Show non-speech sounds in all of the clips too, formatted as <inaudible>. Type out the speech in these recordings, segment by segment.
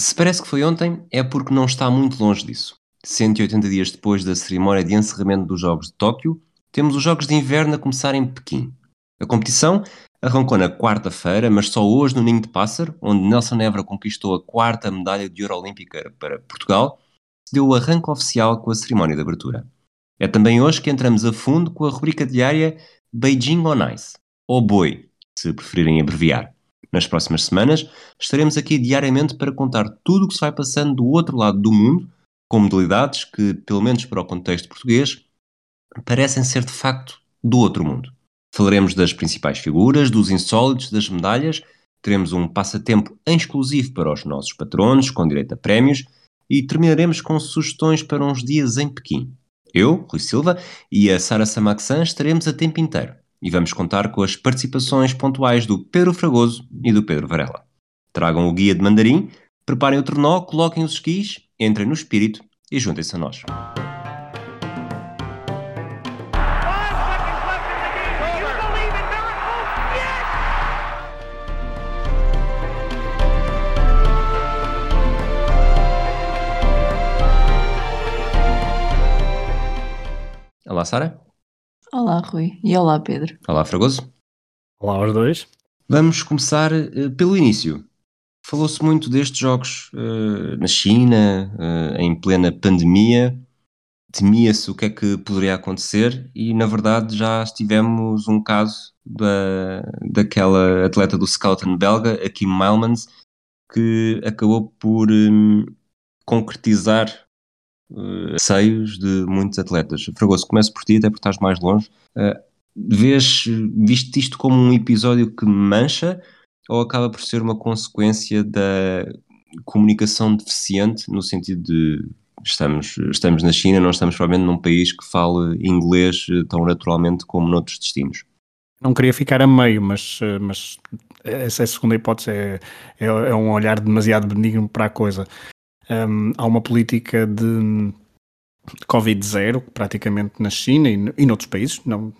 Se parece que foi ontem, é porque não está muito longe disso. 180 dias depois da cerimónia de encerramento dos Jogos de Tóquio, temos os Jogos de Inverno a começar em Pequim. A competição arrancou na quarta-feira, mas só hoje no Ninho de Pássaro, onde Nelson Évora conquistou a quarta medalha de ouro olímpica para Portugal, se deu o arranque oficial com a cerimónia de abertura. É também hoje que entramos a fundo com a rubrica diária Beijing on Ice, ou BOI, se preferirem abreviar. Nas próximas semanas estaremos aqui diariamente para contar tudo o que se vai passando do outro lado do mundo, com modalidades que, pelo menos para o contexto português, parecem ser de facto do outro mundo. Falaremos das principais figuras, dos insólitos, das medalhas, teremos um passatempo exclusivo para os nossos patronos, com direito a prémios, e terminaremos com sugestões para uns dias em Pequim. Eu, Rui Silva, e a Sara Samaxan estaremos a tempo inteiro e vamos contar com as participações pontuais do Pedro Fragoso e do Pedro Varela. Tragam o guia de mandarim, preparem o trenó, coloquem os esquis, entrem no espírito e juntem-se a nós. Olá, Sara. Olá, Rui. E olá, Pedro. Olá, Fragoso. Olá aos dois. Vamos começar uh, pelo início. Falou-se muito destes jogos uh, na China, uh, em plena pandemia. Temia-se o que é que poderia acontecer e, na verdade, já tivemos um caso da, daquela atleta do skeleton belga, a Kim Milmans, que acabou por um, concretizar uh, seios de muitos atletas. Fragoso, começo por ti, até porque estás mais longe. Uh, vês, viste isto como um episódio que mancha ou acaba por ser uma consequência da comunicação deficiente no sentido de estamos, estamos na China, não estamos provavelmente num país que fale inglês eh, tão naturalmente como noutros destinos? Não queria ficar a meio, mas, mas essa segunda hipótese é, é, é um olhar demasiado benigno para a coisa um, há uma política de Covid-0 praticamente na China e, e noutros países, não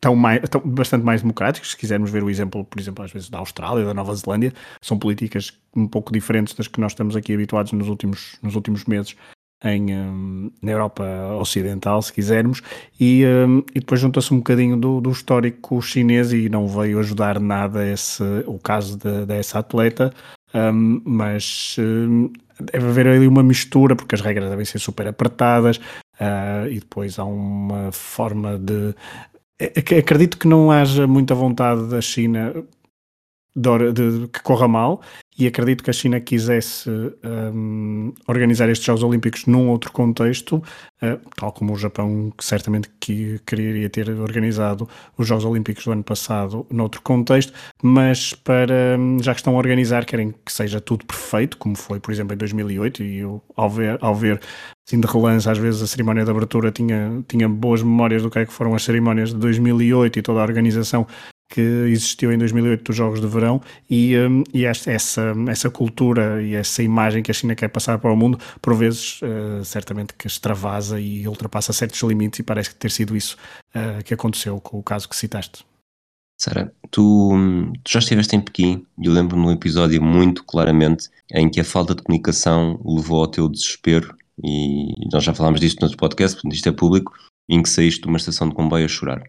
tão, mais, tão bastante mais democráticos. Se quisermos ver o exemplo, por exemplo, às vezes da Austrália, da Nova Zelândia, são políticas um pouco diferentes das que nós estamos aqui habituados nos últimos, nos últimos meses em, um, na Europa Ocidental, se quisermos, e, um, e depois junta-se um bocadinho do, do, histórico chinês e não veio ajudar nada esse, o caso de, dessa atleta, um, mas deve haver ali uma mistura, porque as regras devem ser super apertadas, uh, e depois há uma forma de. Acredito que não haja muita vontade da China de, de, que corra mal, e acredito que a China quisesse um, organizar estes Jogos Olímpicos num outro contexto, uh, tal como o Japão que certamente que queria ter organizado os Jogos Olímpicos do ano passado noutro contexto, mas para hum, já que estão a organizar querem que seja tudo perfeito, como foi por exemplo em 2008 e eu, ao ver, ao ver assim de relance às vezes a cerimónia de abertura tinha, tinha boas memórias do que é que foram as cerimónias de 2008 e toda a organização que existiu em 2008 dos Jogos de Verão e, um, e essa, essa cultura e essa imagem que a China quer passar para o mundo, por vezes, uh, certamente que extravasa e ultrapassa certos limites e parece ter sido isso uh, que aconteceu com o caso que citaste. Sara, tu, tu, já estiveste em Pequim e eu lembro-me de um episódio muito claramente em que a falta de comunicação levou ao teu desespero e nós já falámos disto no outro podcast, isto é público, em que saíste de uma estação de comboio a chorar.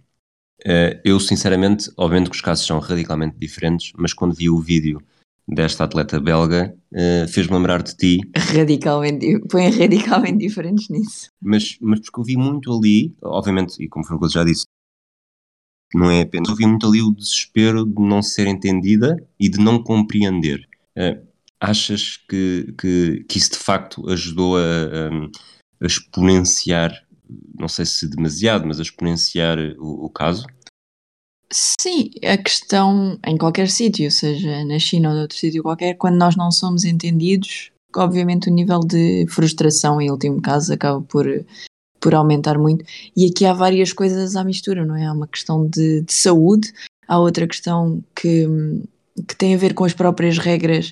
Uh, eu, sinceramente, obviamente que os casos são radicalmente diferentes, mas quando vi o vídeo desta atleta belga, uh, fez-me lembrar de ti. Radicalmente, põe radicalmente diferentes nisso. Mas, mas porque eu vi muito ali, obviamente, e como Franco já disse, não é apenas, eu vi muito ali o desespero de não ser entendida e de não compreender. Uh, achas que, que, que, isso de facto ajudou a, a exponenciar não sei se demasiado, mas a exponenciar o, o caso? Sim, a questão em qualquer sítio, seja na China ou outro sítio qualquer, quando nós não somos entendidos, obviamente o nível de frustração, em último caso, acaba por, por aumentar muito. E aqui há várias coisas à mistura, não é? Há uma questão de, de saúde, há outra questão que, que tem a ver com as próprias regras,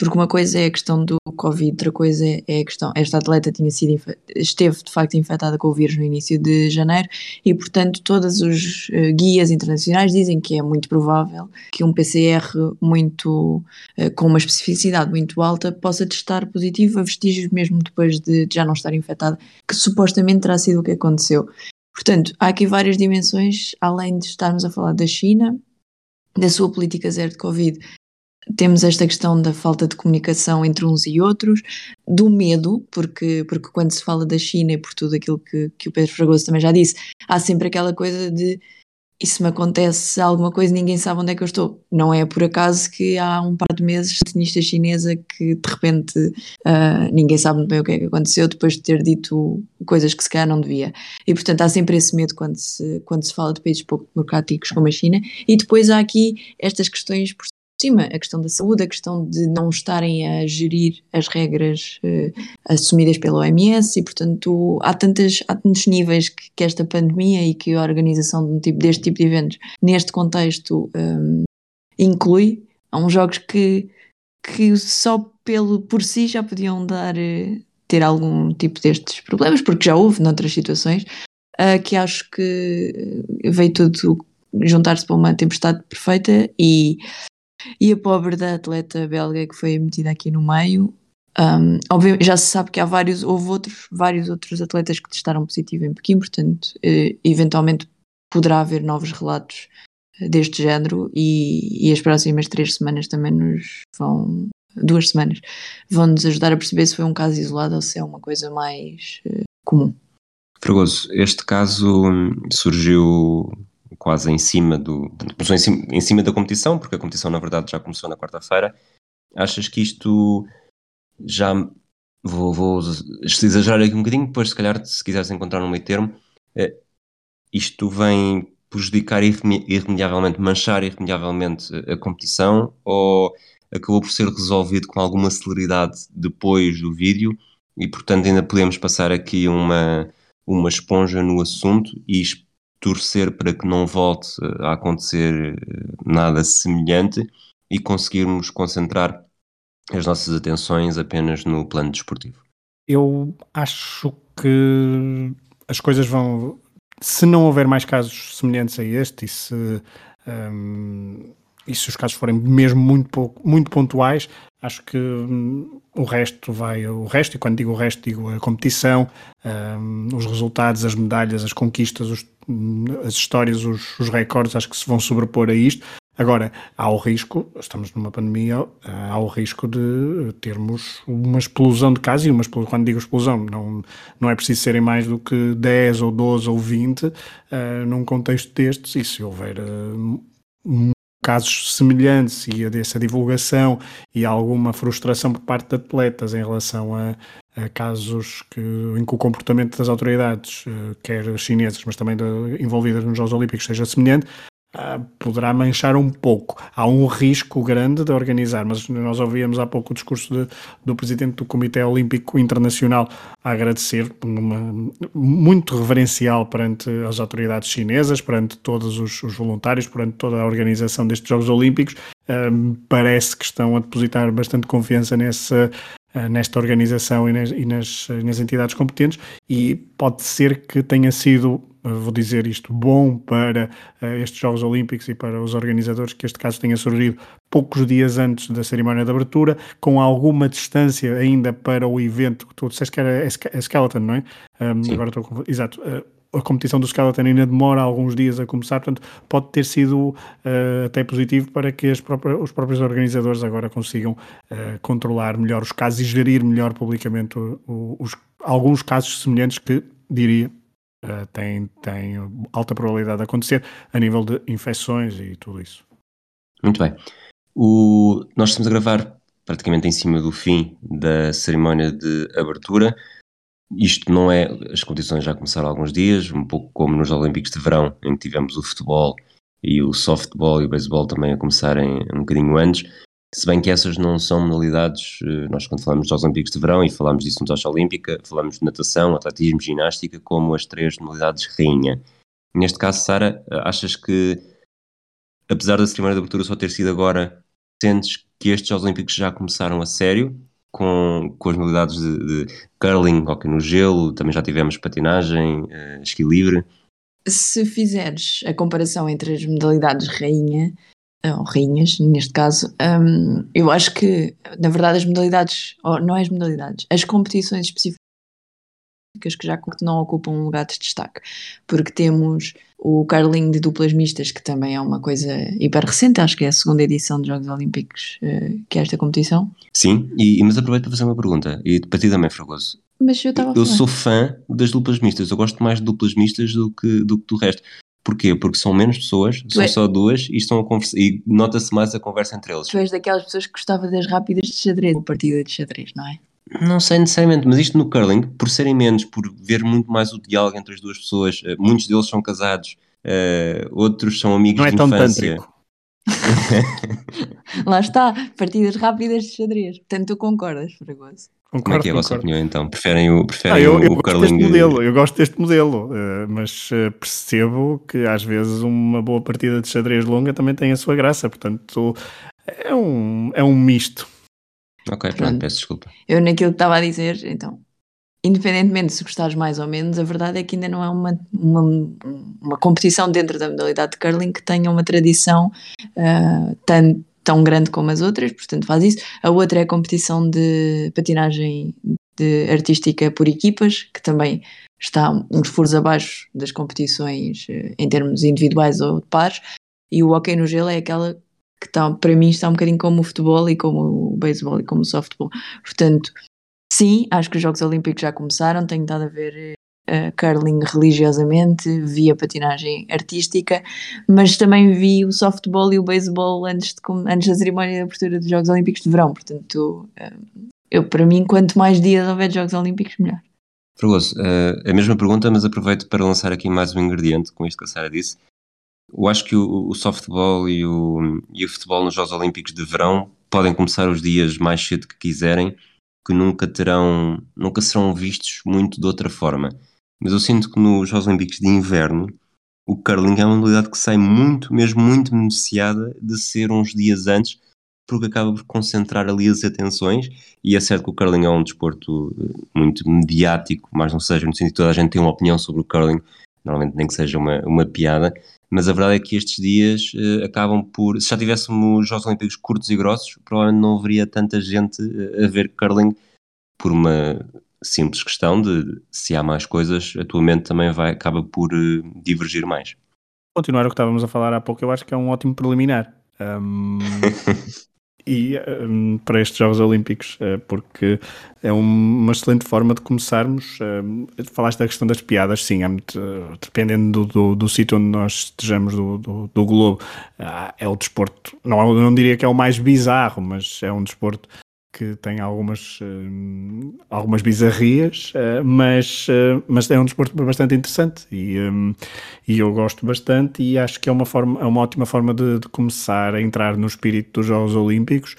porque uma coisa é a questão do Covid, outra coisa é a questão. Esta atleta tinha sido, esteve de facto infectada com o vírus no início de janeiro e, portanto, todos os uh, guias internacionais dizem que é muito provável que um PCR muito, uh, com uma especificidade muito alta possa testar positivo a vestígios mesmo depois de, de já não estar infectada, que supostamente terá sido o que aconteceu. Portanto, há aqui várias dimensões, além de estarmos a falar da China, da sua política zero de Covid, temos esta questão da falta de comunicação entre uns e outros, do medo, porque, porque quando se fala da China e por tudo aquilo que, que o Pedro Fragoso também já disse, há sempre aquela coisa de e se me acontece alguma coisa ninguém sabe onde é que eu estou. Não é por acaso que há um par de meses tenista chinesa que de repente uh, ninguém sabe muito bem o que é que aconteceu depois de ter dito coisas que se calhar não devia. E portanto há sempre esse medo quando se, quando se fala de países pouco democráticos como a China e depois há aqui estas questões cima, a questão da saúde, a questão de não estarem a gerir as regras uh, assumidas pela OMS e, portanto, há, tantas, há tantos níveis que, que, esta pandemia e que a organização de um tipo, deste tipo de eventos, neste contexto, um, inclui. Há uns jogos que, que só pelo, por si já podiam dar, uh, ter algum tipo destes problemas, porque já houve noutras situações, uh, que acho que veio tudo juntar-se para uma tempestade perfeita e e a pobre da atleta belga que foi metida aqui no meio. Um, já se sabe que há vários, houve outros, vários outros atletas que testaram positivo em Pequim, portanto, eh, eventualmente poderá haver novos relatos eh, deste género e, e as próximas três semanas também nos vão, duas semanas, vão nos ajudar a perceber se foi um caso isolado ou se é uma coisa mais uh, comum. Fragoso, este caso hum, surgiu quase em cima do. Começou em cima, em cima da competição, porque a competição na verdade já começou na quarta-feira. Achas que isto já. Vou, vou exagerar aqui um bocadinho, depois, se calhar, se quiseres encontrar um meio termo, eh, isto vem prejudicar irremediavelmente, manchar irremediavelmente a competição ou acabou por ser resolvido com alguma celeridade depois do vídeo e, portanto, ainda podemos passar aqui uma, uma esponja no assunto e torcer para que não volte a acontecer eh, nada semelhante e conseguirmos concentrar as nossas atenções apenas no plano desportivo. Eu acho que as coisas vão. Se não houver mais casos semelhantes a este, e se, um, e se os casos forem mesmo muito, pouco, muito pontuais, acho que um, o resto vai, o resto, e quando digo o resto, digo a competição, um, os resultados, as medalhas, as conquistas, os, as histórias, os, os recordes, acho que se vão sobrepor a isto. Agora, há o risco, estamos numa pandemia, há o risco de termos uma explosão de casos, e uma explosão, quando digo explosão, não, não é preciso serem mais do que 10 ou 12 ou 20 uh, num contexto destes, e se houver uh, casos semelhantes e dessa divulgação e alguma frustração por parte de atletas em relação a, a casos que, em que o comportamento das autoridades, eh, quer chinesas, mas também de, envolvidas nos Jogos Olímpicos, seja semelhante, Uh, poderá manchar um pouco. Há um risco grande de organizar, mas nós ouvíamos há pouco o discurso de, do presidente do Comitê Olímpico Internacional a agradecer, muito reverencial perante as autoridades chinesas, perante todos os, os voluntários, perante toda a organização destes Jogos Olímpicos. Uh, parece que estão a depositar bastante confiança nessa, uh, nesta organização e, nas, e nas, nas entidades competentes, e pode ser que tenha sido vou dizer isto, bom para uh, estes Jogos Olímpicos e para os organizadores que este caso tenha surgido poucos dias antes da cerimónia de abertura, com alguma distância ainda para o evento. Tu disseste que era Skeleton, não é? Um, agora estou com... Exato. Uh, a competição do Skeleton ainda demora alguns dias a começar, portanto, pode ter sido uh, até positivo para que próprias, os próprios organizadores agora consigam uh, controlar melhor os casos e gerir melhor publicamente os, alguns casos semelhantes que, diria, uh, tem, tem alta probabilidade de acontecer a nível de infecções e tudo isso. Muito bem. O, nós estamos a gravar praticamente em cima do fim da cerimónia de abertura. Isto não é. As competições já começaram há alguns dias, um pouco como nos Olímpicos de Verão, em que tivemos o futebol e o softball e o beisebol também a começarem um bocadinho antes. Se bem que essas não são modalidades, eh, nós quando falamos dos Olímpicos de Verão e falamos disso no Tocha Olímpica, falamos de natação, atletismo, ginástica, como as três modalidades rainha. Neste caso, Sara, achas que, apesar da cerimónia de abertura só ter sido agora, sentes que estes Jogos Olímpicos já começaram a sério com, com as modalidades de, de curling, hockey no gelo, também já tivemos patinagem, uh, esqui livre. Se fizeres a comparação entre as modalidades rainha, ou rainhas, neste caso, um, eu acho que, na verdade, as modalidades, ou não é as modalidades, as competições específicas que já não ocupam um lugar de destaque, porque temos o curling de duplas mistas, que também é uma coisa hiper recente, acho que é a segunda edição dos Jogos Olímpicos, uh, que é esta competição. Sim, e, mas aproveito para fazer uma pergunta, e para ti também, Fragoso. Mas eu estava Eu sou fã das duplas mistas, eu gosto mais de duplas mistas do que do, que do resto. Porquê? Porque são menos pessoas, tu são é... só duas e estão a conversar e nota-se mais a conversa entre eles. Tu és daquelas pessoas que gostava das rápidas de xadrez, ou partida de xadrez, não é? Não sei necessariamente, mas isto no curling, por serem menos, por ver muito mais o diálogo entre as duas pessoas, eh, muitos deles são casados, uh, outros são amigos não é de tão infância. <laughs> Lá está, partidas rápidas de xadrez. Portanto, tu concordas, Fragoso? Concordo, Como é que é a vossa opinião então? Preferem o, preferem ah, eu, eu o gosto Deste modelo, eu gosto deste modelo, uh, mas uh, percebo que às vezes uma boa partida de xadrez longa também tem a sua graça, portanto é um, é um misto. Ok, pronto, peço desculpa. Eu naquilo que estava a dizer, então, independentemente se gostares mais ou menos, a verdade é que ainda não é uma, uma, uma competição dentro da modalidade de curling que tenha uma tradição uh, tão, tão grande como as outras, portanto faz isso. A outra é a competição de patinagem de artística por equipas, que também está uns furos abaixo das competições uh, em termos individuais ou de pares, e o hockey no gelo é aquela que está, para mim está um bocadinho como o futebol e como o beisebol e como o softball. Portanto, sim, acho que os Jogos Olímpicos já começaram, tenho estado a ver uh, curling religiosamente, vi a patinagem artística, mas também vi o softball e o beisebol antes, antes da cerimónia de abertura dos Jogos Olímpicos de Verão. Portanto, uh, eu, para mim, quanto mais dias houver Jogos Olímpicos, melhor. Fragoso, uh, a mesma pergunta, mas aproveito para lançar aqui mais um ingrediente com isto que a Sara disse. Eu acho que o, o softball e o, e o futebol nos Jogos Olímpicos de Verão podem começar os dias mais cedo que quiserem, que nunca terão, nunca serão vistos muito de outra forma. Mas eu sinto que nos Jogos Olímpicos de Inverno o curling é uma modalidade que sai muito, mesmo muito beneficiada de ser uns dias antes, porque acaba por concentrar ali as atenções. E é certo que o curling é um desporto eh, muito mediático, mas não seja no sentido que toda a gente tem uma opinião sobre o curling, normalmente nem que seja uma, uma piada, mas a verdade é que estes dias uh, acabam por. Se já tivéssemos Jogos Olímpicos curtos e grossos, provavelmente não haveria tanta gente uh, a ver curling por uma simples questão de se há mais coisas, a tua mente também vai, acaba por uh, divergir mais. Continuar o que estávamos a falar há pouco, eu acho que é um ótimo preliminar. Um, <laughs> e um, para estes Jogos Olímpicos, uh, porque é um, uma excelente forma de começarmos. Uh, falaste da questão das piadas, sim, é muito, dependendo do, do, do sítio onde nós estejamos do, do, do globo, é o desporto, não, não diria que é o mais bizarro, mas é um desporto que tem algumas, uh, algumas bizarrias, uh, mas, uh, mas é um desporto bastante interessante e, um, e eu gosto bastante e acho que é uma, forma, é uma ótima forma de, de começar a entrar no espírito dos Jogos Olímpicos,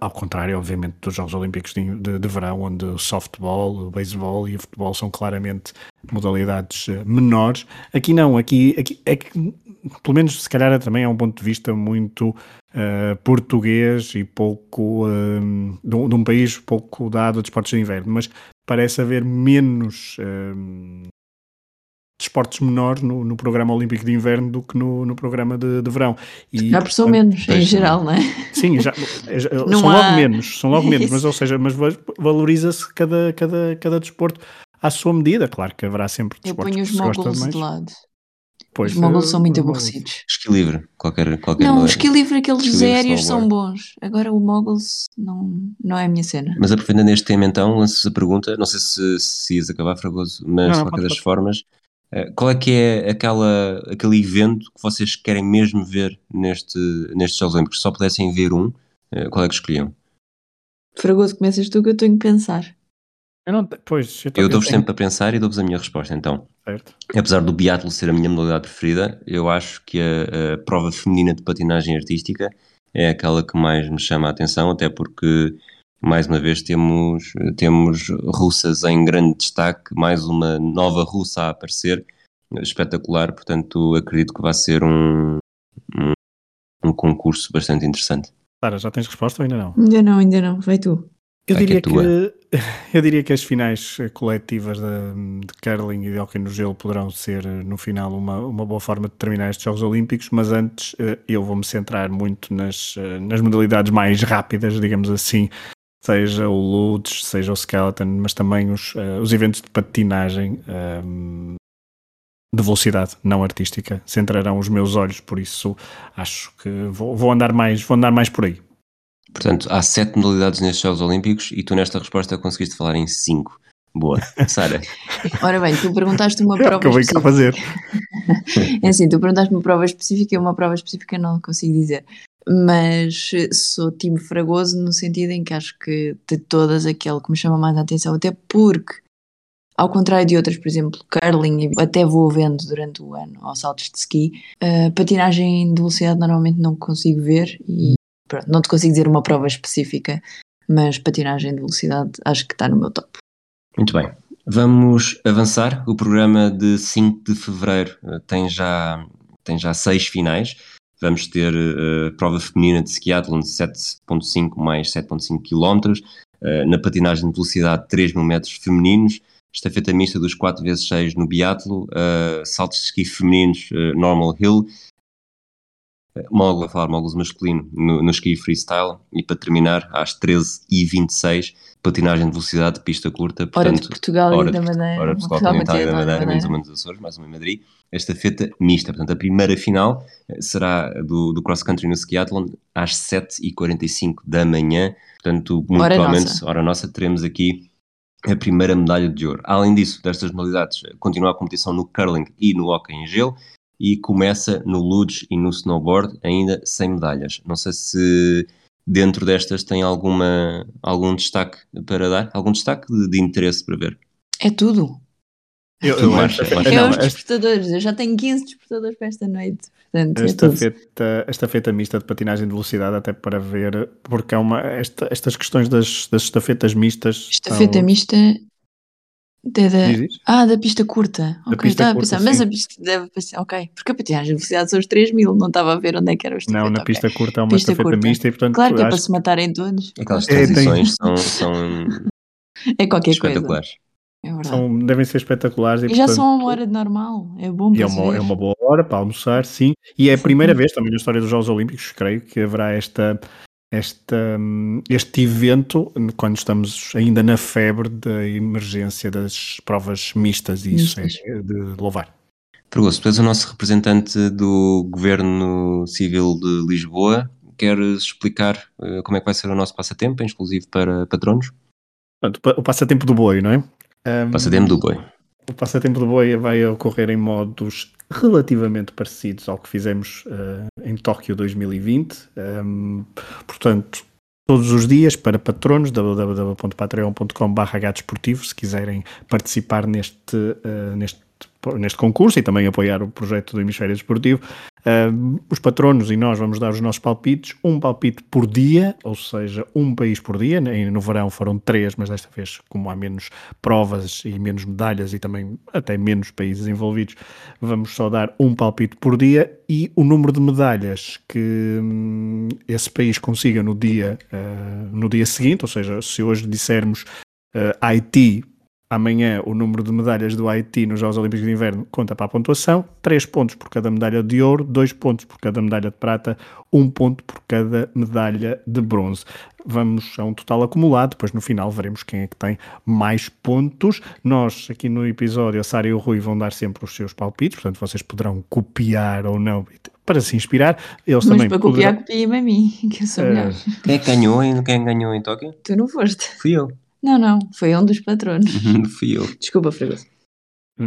ao contrário, obviamente, dos Jogos Olímpicos de, de, de, verão, onde o softball, o beisebol e o futebol são claramente modalidades menores. Aqui não, aqui, aqui é que, pelo menos se calhar também é um ponto de vista muito uh, português e pouco uh, de, um, de, um, país pouco dado a desportos de inverno, mas parece haver menos uh, desportos menores no, no, programa olímpico de inverno do que no, no programa de, de verão. E, já por são menos, em geral, não é? Sim, já, <laughs> são há... logo menos, são logo menos, mas ou seja, mas valoriza-se cada, cada, cada desporto à sua medida, claro que haverá sempre desportos Eu ponho os moguls de lado. Pois, os moguls são muito aborrecidos. Esqui livre, qualquer, qualquer Não, o esqui livre, aqueles esqui aéreos são bons. Agora o moguls não, não é a minha cena. Mas aproveitando neste tema então, lanço a pergunta, não sei se, se ias acabar fragoso, mas não, de qualquer das formas, eh, qual é que é aquela, aquele evento que vocês querem mesmo ver neste, nestes Jogos Olímpicos? Se só pudessem ver um, eh, qual é que escolhiam? Fragoso, começas tu que eu tenho que pensar. Eu, não, pois, eu, eu dou-vos tempo para pensar e dou-vos a minha resposta. Então, certo. apesar do biatlo ser a minha modalidade preferida, eu acho que a, a, prova feminina de patinagem artística é aquela que mais me chama a atenção, até porque, mais uma vez, temos, temos russas em grande destaque, mais uma nova russa a aparecer, espetacular, portanto, acredito que vai ser um, um, um concurso bastante interessante. Sara, já tens resposta ou ainda não? Ainda não, ainda não, vai tu. Eu diria, é que, <laughs> eu diria que as finais coletivas de, de curling e de hockey no gelo poderão ser, no final, uma, uma boa forma de terminar estes Jogos Olímpicos, mas antes eh, eu vou-me centrar muito nas, eh, nas modalidades mais rápidas, digamos assim, seja o Ludes, seja o Skeleton, mas também os, uh, os eventos de patinagem um, de velocidade, não artística, centrarão os meus olhos, por isso acho que vou, vou, andar, mais, vou andar mais por aí. Portanto, há sete modalidades nestes Jogos Olímpicos e tu nesta resposta conseguiste falar em cinco. Boa, <laughs> Sara. Ora bem, tu perguntaste uma é prova que eu específica. fazer. <laughs> é assim, tu perguntaste uma prova específica e uma prova específica não consigo dizer. Mas sou time Fragoso no sentido em que acho que de todas aquele que me chama mais a atenção, até porque, ao contrário de outras, por exemplo, curling, até vou vendo durante o ano, aos saltos de ski, uh, patinagem de velocidade normalmente não consigo ver e pronto, não te consigo dizer uma prova específica, mas patinagem de velocidade acho que está no meu top. Muito bem. Vamos avançar. O programa de 5 de fevereiro eh, tem já, tem já seis finais. Vamos ter uh, prova feminina de skiathlon de 7.5 mais 7.5 km. Uh, na patinagem de velocidade 3 mil metros femininos. Estafeta mista dos 4 vezes 6 no biatlo. Uh, saltos de ski femininos uh, normal hill mogul, a falar moguls masculino no, no ski freestyle. E para terminar às 13h26 patinagem de velocidade, pista curta portanto, hora de Portugal hora e da Madeira. hora de Portugal, Portugal e da Madeira, menos uma nos Açores, mais uma em Madrid. Esta feta mista, portanto a primeira final eh, será do, do cross country no skiathlon às 7h45 da manhã. Portanto muito hora provavelmente, nossa. hora nossa, teremos aqui a primeira medalha de ouro. Além disso, destas modalidades, continua a competição no curling e no hockey em gelo, e começa no luge e no snowboard ainda sem medalhas. Não sei se dentro destas tem alguma, algum destaque para dar, algum destaque de, de interesse para ver. É tudo. Eu, eu acho, é os despertadores, eu já tenho 15 despertadores para esta noite. Portanto, esta, é feta, esta feta mista de patinagem de velocidade, até para ver, porque há uma, esta, estas questões das, das estafetas mistas. Estafeta são... mista da, ah, da pista curta. Da ok, estava a pensar, mas a pista deve pensar, ok, porque a patinagem de velocidade são os 3 mil, não estava a ver onde é que era o estafeta. Não, na pista okay. curta é uma pista estafeta curta. mista e portanto. Claro que é para se matarem todos. Aquelas transições é, tem... são, são. <laughs> É qualquer espetaculares. coisa. É são, devem ser espetaculares. E, e portanto, já são uma hora de normal, é bom para é uma, é uma boa hora para almoçar, sim. E é a primeira vez também na história dos Jogos Olímpicos, creio, que haverá esta esta, este evento, quando estamos ainda na febre da emergência das provas mistas, e isso é de louvar. Tu és o nosso representante do Governo Civil de Lisboa. Queres explicar uh, como é que vai ser o nosso passatempo, em exclusivo para patronos? O passatempo do boi, não é? Um, passatempo do boi. O passatempo do boi vai ocorrer em modos relativamente parecidos ao que fizemos uh, em Tóquio 2020. Um, portanto, todos os dias para patronos www.patreon.com.br desportivo se quiserem participar neste, uh, neste neste concurso e também apoiar o projeto do Hemisfério Desportivo. Uh, os patronos e nós vamos dar os nossos palpites, um palpite por dia, ou seja, um país por dia. No verão foram três, mas desta vez, como há menos provas e menos medalhas e também até menos países envolvidos, vamos só dar um palpite por dia e o número de medalhas que hum, esse país consiga no dia, uh, no dia seguinte, ou seja, se hoje dissermos uh, Haiti Amanhã o número de medalhas do Haiti nos Jogos Olímpicos de Inverno conta para a pontuação. 3 pontos por cada medalha de ouro, 2 pontos por cada medalha de prata, 1 um ponto por cada medalha de bronze. Vamos a um total acumulado, depois no final veremos quem é que tem mais pontos. Nós, aqui no episódio, a Sara e o Rui vão dar sempre os seus palpites, portanto vocês poderão copiar ou não para se inspirar. Eles Mas também para copiar, poderão... copiem a mim, <laughs> que eu sou melhor. Uh, quem é que ganhou, quem ganhou em Tóquio? Tu não foste. Fui eu. Não, não, foi um dos patronos. Fui eu. Desculpa, Fregoso.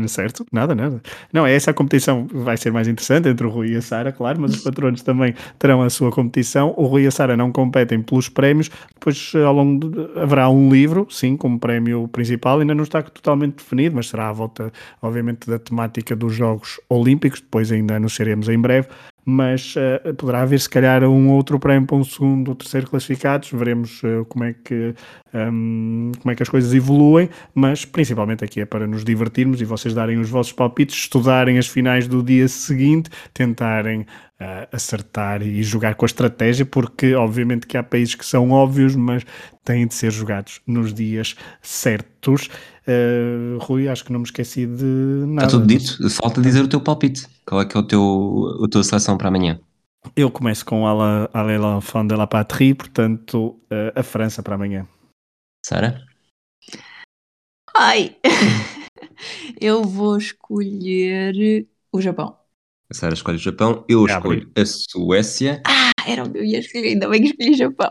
Certo, nada, nada. Não, essa competição vai ser mais interessante entre o Rui e a Sara, claro, mas os <laughs> patronos também terão a sua competição. O Rui e a Sara não competem pelos prémios, depois ao longo de, haverá um livro, sim, como prémio principal, ainda não está totalmente definido, mas será à volta, obviamente, da temática dos Jogos Olímpicos, depois ainda anunciaremos em breve mas uh, poderá haver se calhar um outro prémio para um segundo ou terceiro classificados, veremos uh, como, é que, um, como é que as coisas evoluem, mas principalmente aqui é para nos divertirmos e vocês darem os vossos palpites, estudarem as finais do dia seguinte, tentarem uh, acertar e jogar com a estratégia, porque obviamente que há países que são óbvios, mas têm de ser jogados nos dias certos. Uh, Rui, acho que não me esqueci de nada. Está tudo dito, falta dizer o teu palpite. Qual é que é o teu, a tua seleção para amanhã? Eu começo com a l'enfant de la patrie, portanto, uh, a França para amanhã. Sara? Ai! <laughs> eu vou escolher o Japão. A Sara escolhe o Japão, eu escolho a Suécia. Ah, era o que eu ia escolher, ainda bem que escolhi o Japão.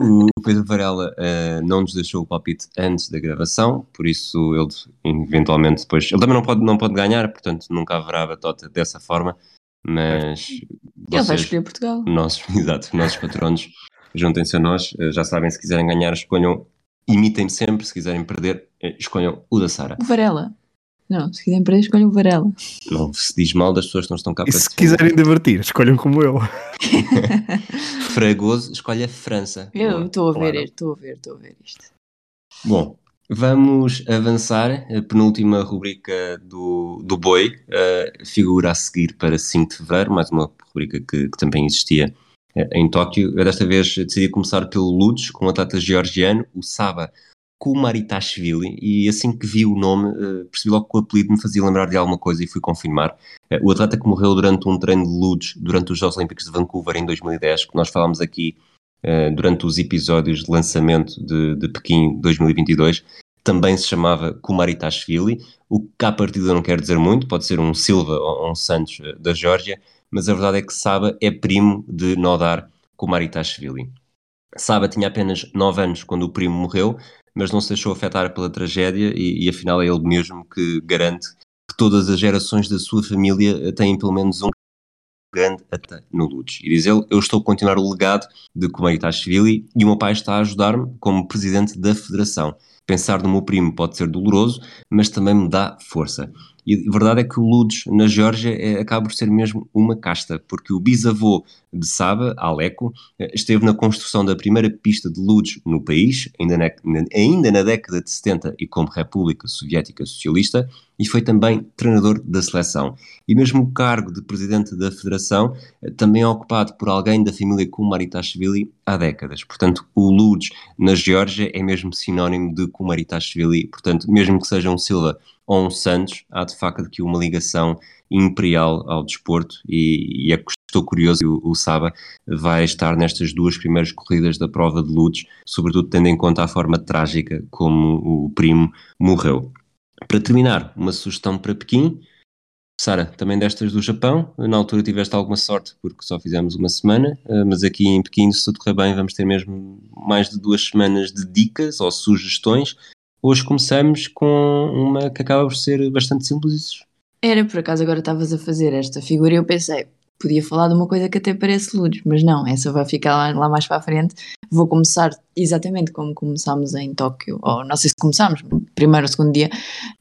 O Pedro Varela uh, não nos deixou o palpite antes da gravação, por isso ele eventualmente depois. Ele também não pode, não pode ganhar, portanto nunca haverá batota dessa forma. Mas. Ele vai escolher Portugal. Nossos, <laughs> exato, nossos patronos, juntem-se a nós. Uh, já sabem, se quiserem ganhar, escolham. Imitem-me sempre, se quiserem perder, eh, escolham o da Sara. O Varela. Não, se quiserem perder, escolham o Varela. Não se diz mal das pessoas que não estão cá e para se quiserem divertir, escolham como eu. <laughs> Fragoso, escolhe a França. Eu estou a ver, estou a ver, estou a ver isto. Bom, vamos avançar. A penúltima rubrica do, do Boi, uh, figura a seguir para 5 de fevereiro, mais uma rubrica que, que também existia uh, em Tóquio. Eu desta vez decidi começar pelo Lutz, com o atleta georgiano, o Saba Kumaritashvili e assim que vi o nome uh, percebi logo que o apelido me fazia lembrar de alguma coisa e fui confirmar. Uh, o atleta que morreu durante um treino de ludes durante os Jogos Olímpicos de Vancouver em 2010, que nós falámos aqui uh, durante os episódios de lançamento de, de Pequim 2022, também se chamava Kumaritashvili, o que à partida não quer dizer muito, pode ser um Silva ou um Santos da Geórgia, mas a verdade é que Saba é primo de Nodar Kumaritashvili. Saba tinha apenas 9 anos quando o primo morreu, mas não se deixou afetar pela tragédia e, e afinal é ele mesmo que garante que todas as gerações da sua família têm pelo menos um grande atleta no Lutz. E diz ele, eu estou a continuar o legado de Kumaitashvili e o meu pai está a ajudar-me como presidente da federação. Pensar no meu primo pode ser doloroso, mas também me dá força. E a verdade é que o Ludes na Geórgia é, acaba por ser mesmo uma casta, porque o bisavô de Saba, Aleco, eh, esteve na construção da primeira pista de Ludes no país, ainda na, ainda na década de 70 e como República Soviética Socialista, e foi também treinador da seleção. E mesmo o cargo de presidente da federação eh, também é ocupado por alguém da família Kumaritashvili há décadas. Portanto, o Ludes na Geórgia é mesmo sinónimo de Kumaritashvili, portanto, mesmo que seja um Silva ou um Santos, há de facto aqui uma ligação imperial ao desporto e, e é estou curioso o, o Saba vai estar nestas duas primeiras corridas da prova de Lutz, sobretudo tendo em conta a forma trágica como o primo morreu. Para terminar, uma sugestão para Pequim. Sara, também destas do Japão, na altura tiveste alguma sorte porque só fizemos uma semana, eh, mas aqui em Pequim, se tudo correr bem, vamos ter mesmo mais de duas semanas de dicas ou sugestões Hoje começamos com uma que acaba por ser bastante simples. Era, por acaso agora estavas a fazer esta figura e eu pensei, podia falar de uma coisa que até parece Lourdes, mas não, essa vai ficar lá, lá, mais para a frente. Vou começar exatamente como começámos em Tóquio, ou não sei se começámos, primeiro ou segundo dia,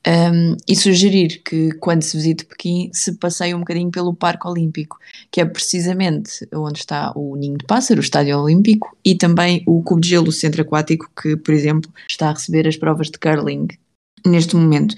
um, e sugerir que quando se visite Pequim se passeie um bocadinho pelo Parque Olímpico, que é precisamente onde está o Ninho de Pássaro, o Estádio Olímpico, e também o Cubo de Gelo, o Centro Aquático, que, por exemplo, está a receber as provas de curling neste momento.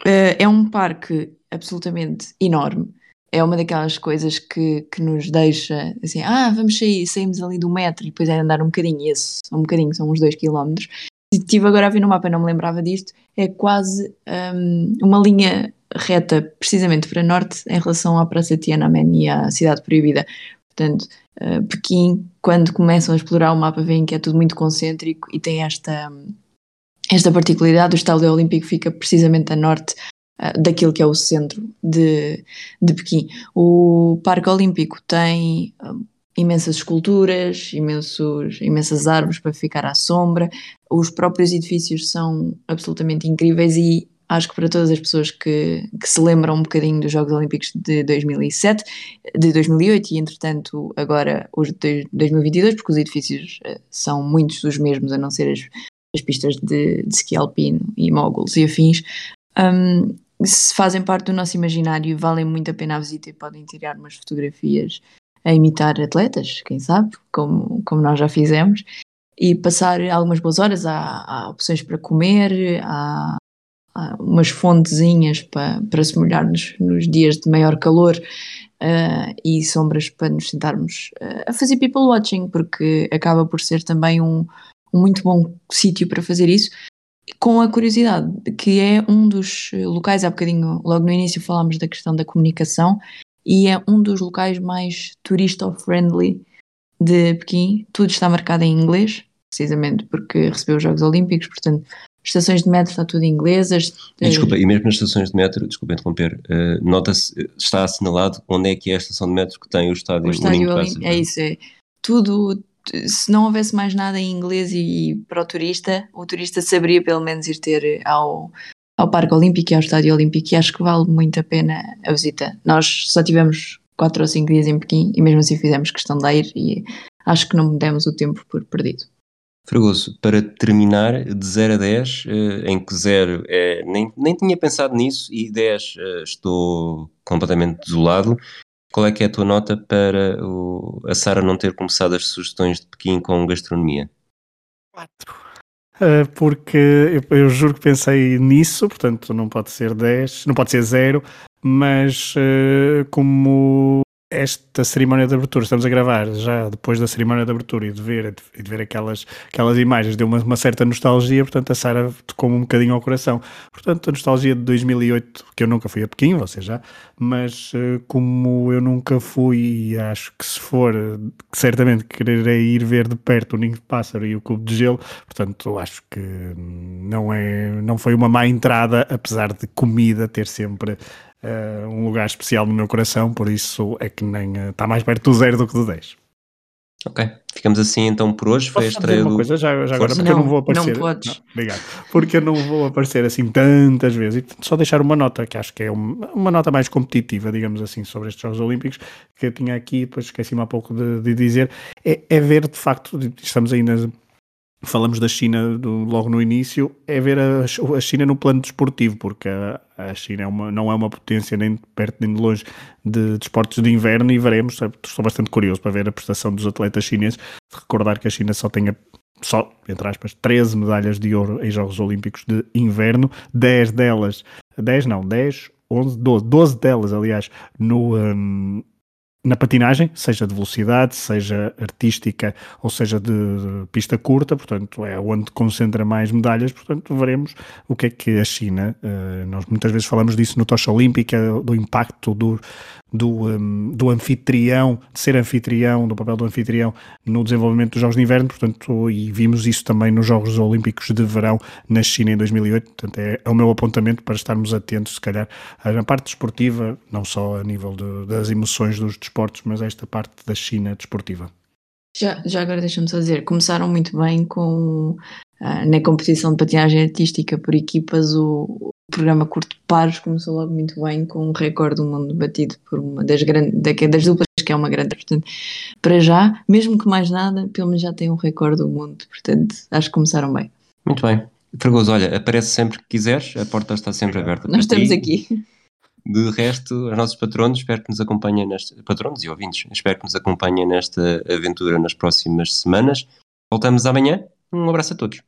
Uh, é um parque absolutamente enorme é uma daquelas coisas que, que nos deixa assim, ah, vamos sair, saímos ali do metro e depois é andar um bocadinho, esse, um bocadinho, são uns dois quilómetros. Estive agora a ver no mapa, não me lembrava disto, é quase um, uma linha reta precisamente para norte em relação à Praça Tiananmen e à Cidade Proibida. Portanto, uh, Pequim, quando começam a explorar o mapa, veem que é tudo muito concêntrico e tem esta, esta particularidade. O Estádio Olímpico fica precisamente a norte daquilo que é o centro de, de Pequim. O Parque Olímpico tem ah, imensas esculturas, imensos, imensas árvores para ficar à sombra, os próprios edifícios são absolutamente incríveis e acho que para todas as pessoas que, que se lembram um bocadinho dos Jogos Olímpicos de 2007, de 2008 e entretanto agora os de 2022, porque os edifícios ah, são muitos dos mesmos, a não ser as, as pistas de, de ski alpino e moguls e afins, um, se fazem parte do nosso imaginário e valem muito a pena a visita e podem tirar umas fotografias a imitar atletas, quem sabe, como, como nós já fizemos, e passar algumas boas horas. Há, há opções para comer, há, há umas fontezinhas para, para se molhar nos, nos dias de maior calor. uh, e sombras para nos sentarmos uh, a fazer people watching, porque acaba por ser também um, um muito bom sítio para fazer isso. Com a curiosidade, que é um dos locais, há bocadinho, logo no início falámos da questão da comunicação, e é um dos locais mais turista-friendly de Pequim. Tudo está marcado em inglês, precisamente porque recebeu os Jogos Olímpicos, portanto, estações de metro está tudo em inglesas. E, desculpa, e mesmo nas estações de metro, desculpa interromper, uh, nota-se, está assinalado onde é que é a estação de metro que tem o estádio, o estádio Olímpico. É isso, é tudo. Se não houvesse mais nada em inglês e, e para o turista, o turista saberia pelo menos ir ter ao, ao Parque Olímpico e ao Estádio Olímpico e acho que vale muito a pena a visita. Nós só tivemos quatro ou cinco dias em Pequim e mesmo assim fizemos questão de ir e acho que não demos o tempo por perdido. Fragoso, para terminar, de 0 a 10, eh, em que 0 é, nem, nem tinha pensado nisso e 10 eh, estou completamente desolado, qual é que é a tua nota para o, a Sara não ter começado as sugestões de Pequim com gastronomia? 4. Uh, porque eu, eu, juro que pensei nisso, portanto não pode ser 10, não pode ser 0, mas uh, como esta cerimónia de abertura, estamos a gravar já depois da cerimónia de abertura e de ver, e de ver aquelas, aquelas imagens, deu uma, uma certa nostalgia, portanto a Sara tocou-me um bocadinho ao coração. Portanto, a nostalgia de 2008, que eu nunca fui a Pequim, você já, mas uh, como eu nunca fui, acho que se for, certamente quererei ir ver de perto o Ninho de Pássaro e o Clube de Gelo, portanto acho que não, é, não foi uma má entrada, apesar de comida ter sempre uh, um lugar especial no meu coração, por isso é que nem está eh, uh, mais perto do zero do que do 10. Ok, ficamos assim então por hoje. Foi a estreia uma coisa já, já agora, porque não, eu não vou aparecer. Não podes. Não, obrigado. Porque eu não vou aparecer assim tantas vezes. E só deixar uma nota, que acho que é uma, uma nota mais competitiva, digamos assim, sobre estes Jogos Olímpicos, que eu tinha aqui, depois esqueci-me há pouco de, de dizer, é, é, ver de facto, estamos ainda falamos da China do, logo no início, é ver a, a, China no plano desportivo, porque a, a China é uma, não é uma potência nem de perto nem de longe de desportos de, de inverno e veremos, estou bastante curioso para ver a prestação dos atletas chineses, recordar que a China só tem só, entre aspas, 13 medalhas de ouro em Jogos Olímpicos de inverno, 10 delas, 10 não, 10, 11, 12, 12 delas, aliás, no, um, na patinagem, seja de velocidade, seja artística ou seja de, de, pista curta, portanto é onde concentra mais medalhas, portanto veremos o que é que a China, uh, nós muitas vezes falamos disso no Tocha Olímpica, do impacto do, do, um, do anfitrião, de ser anfitrião, do papel do anfitrião no desenvolvimento dos Jogos de Inverno, portanto, e vimos isso também nos Jogos Olímpicos de Verão na China em 2008, portanto é, é o meu apontamento para estarmos atentos, se calhar, na parte desportiva, não só a nível de, das emoções dos desportos, mas esta parte da China desportiva. Já, já agora deixa-me só dizer, começaram muito bem com uh, na competição de patinagem artística por equipas o, programa Curto Paros começou logo muito bem com um recorde do mundo batido por uma das, grandes, das duplas que é uma grande, portanto, para já, mesmo que mais nada, pelo menos já tem um recorde do mundo, portanto, acho que começaram bem. Muito bem. Fragoso, olha, aparece sempre que quiseres, a porta está sempre aberta. Nós estamos ti. aqui. De resto, os nossos patronos, espero que nos acompanhem nesta, patronos e ouvintes, espero que nos acompanhem nesta aventura nas próximas semanas. Voltamos amanhã. Um abraço a todos.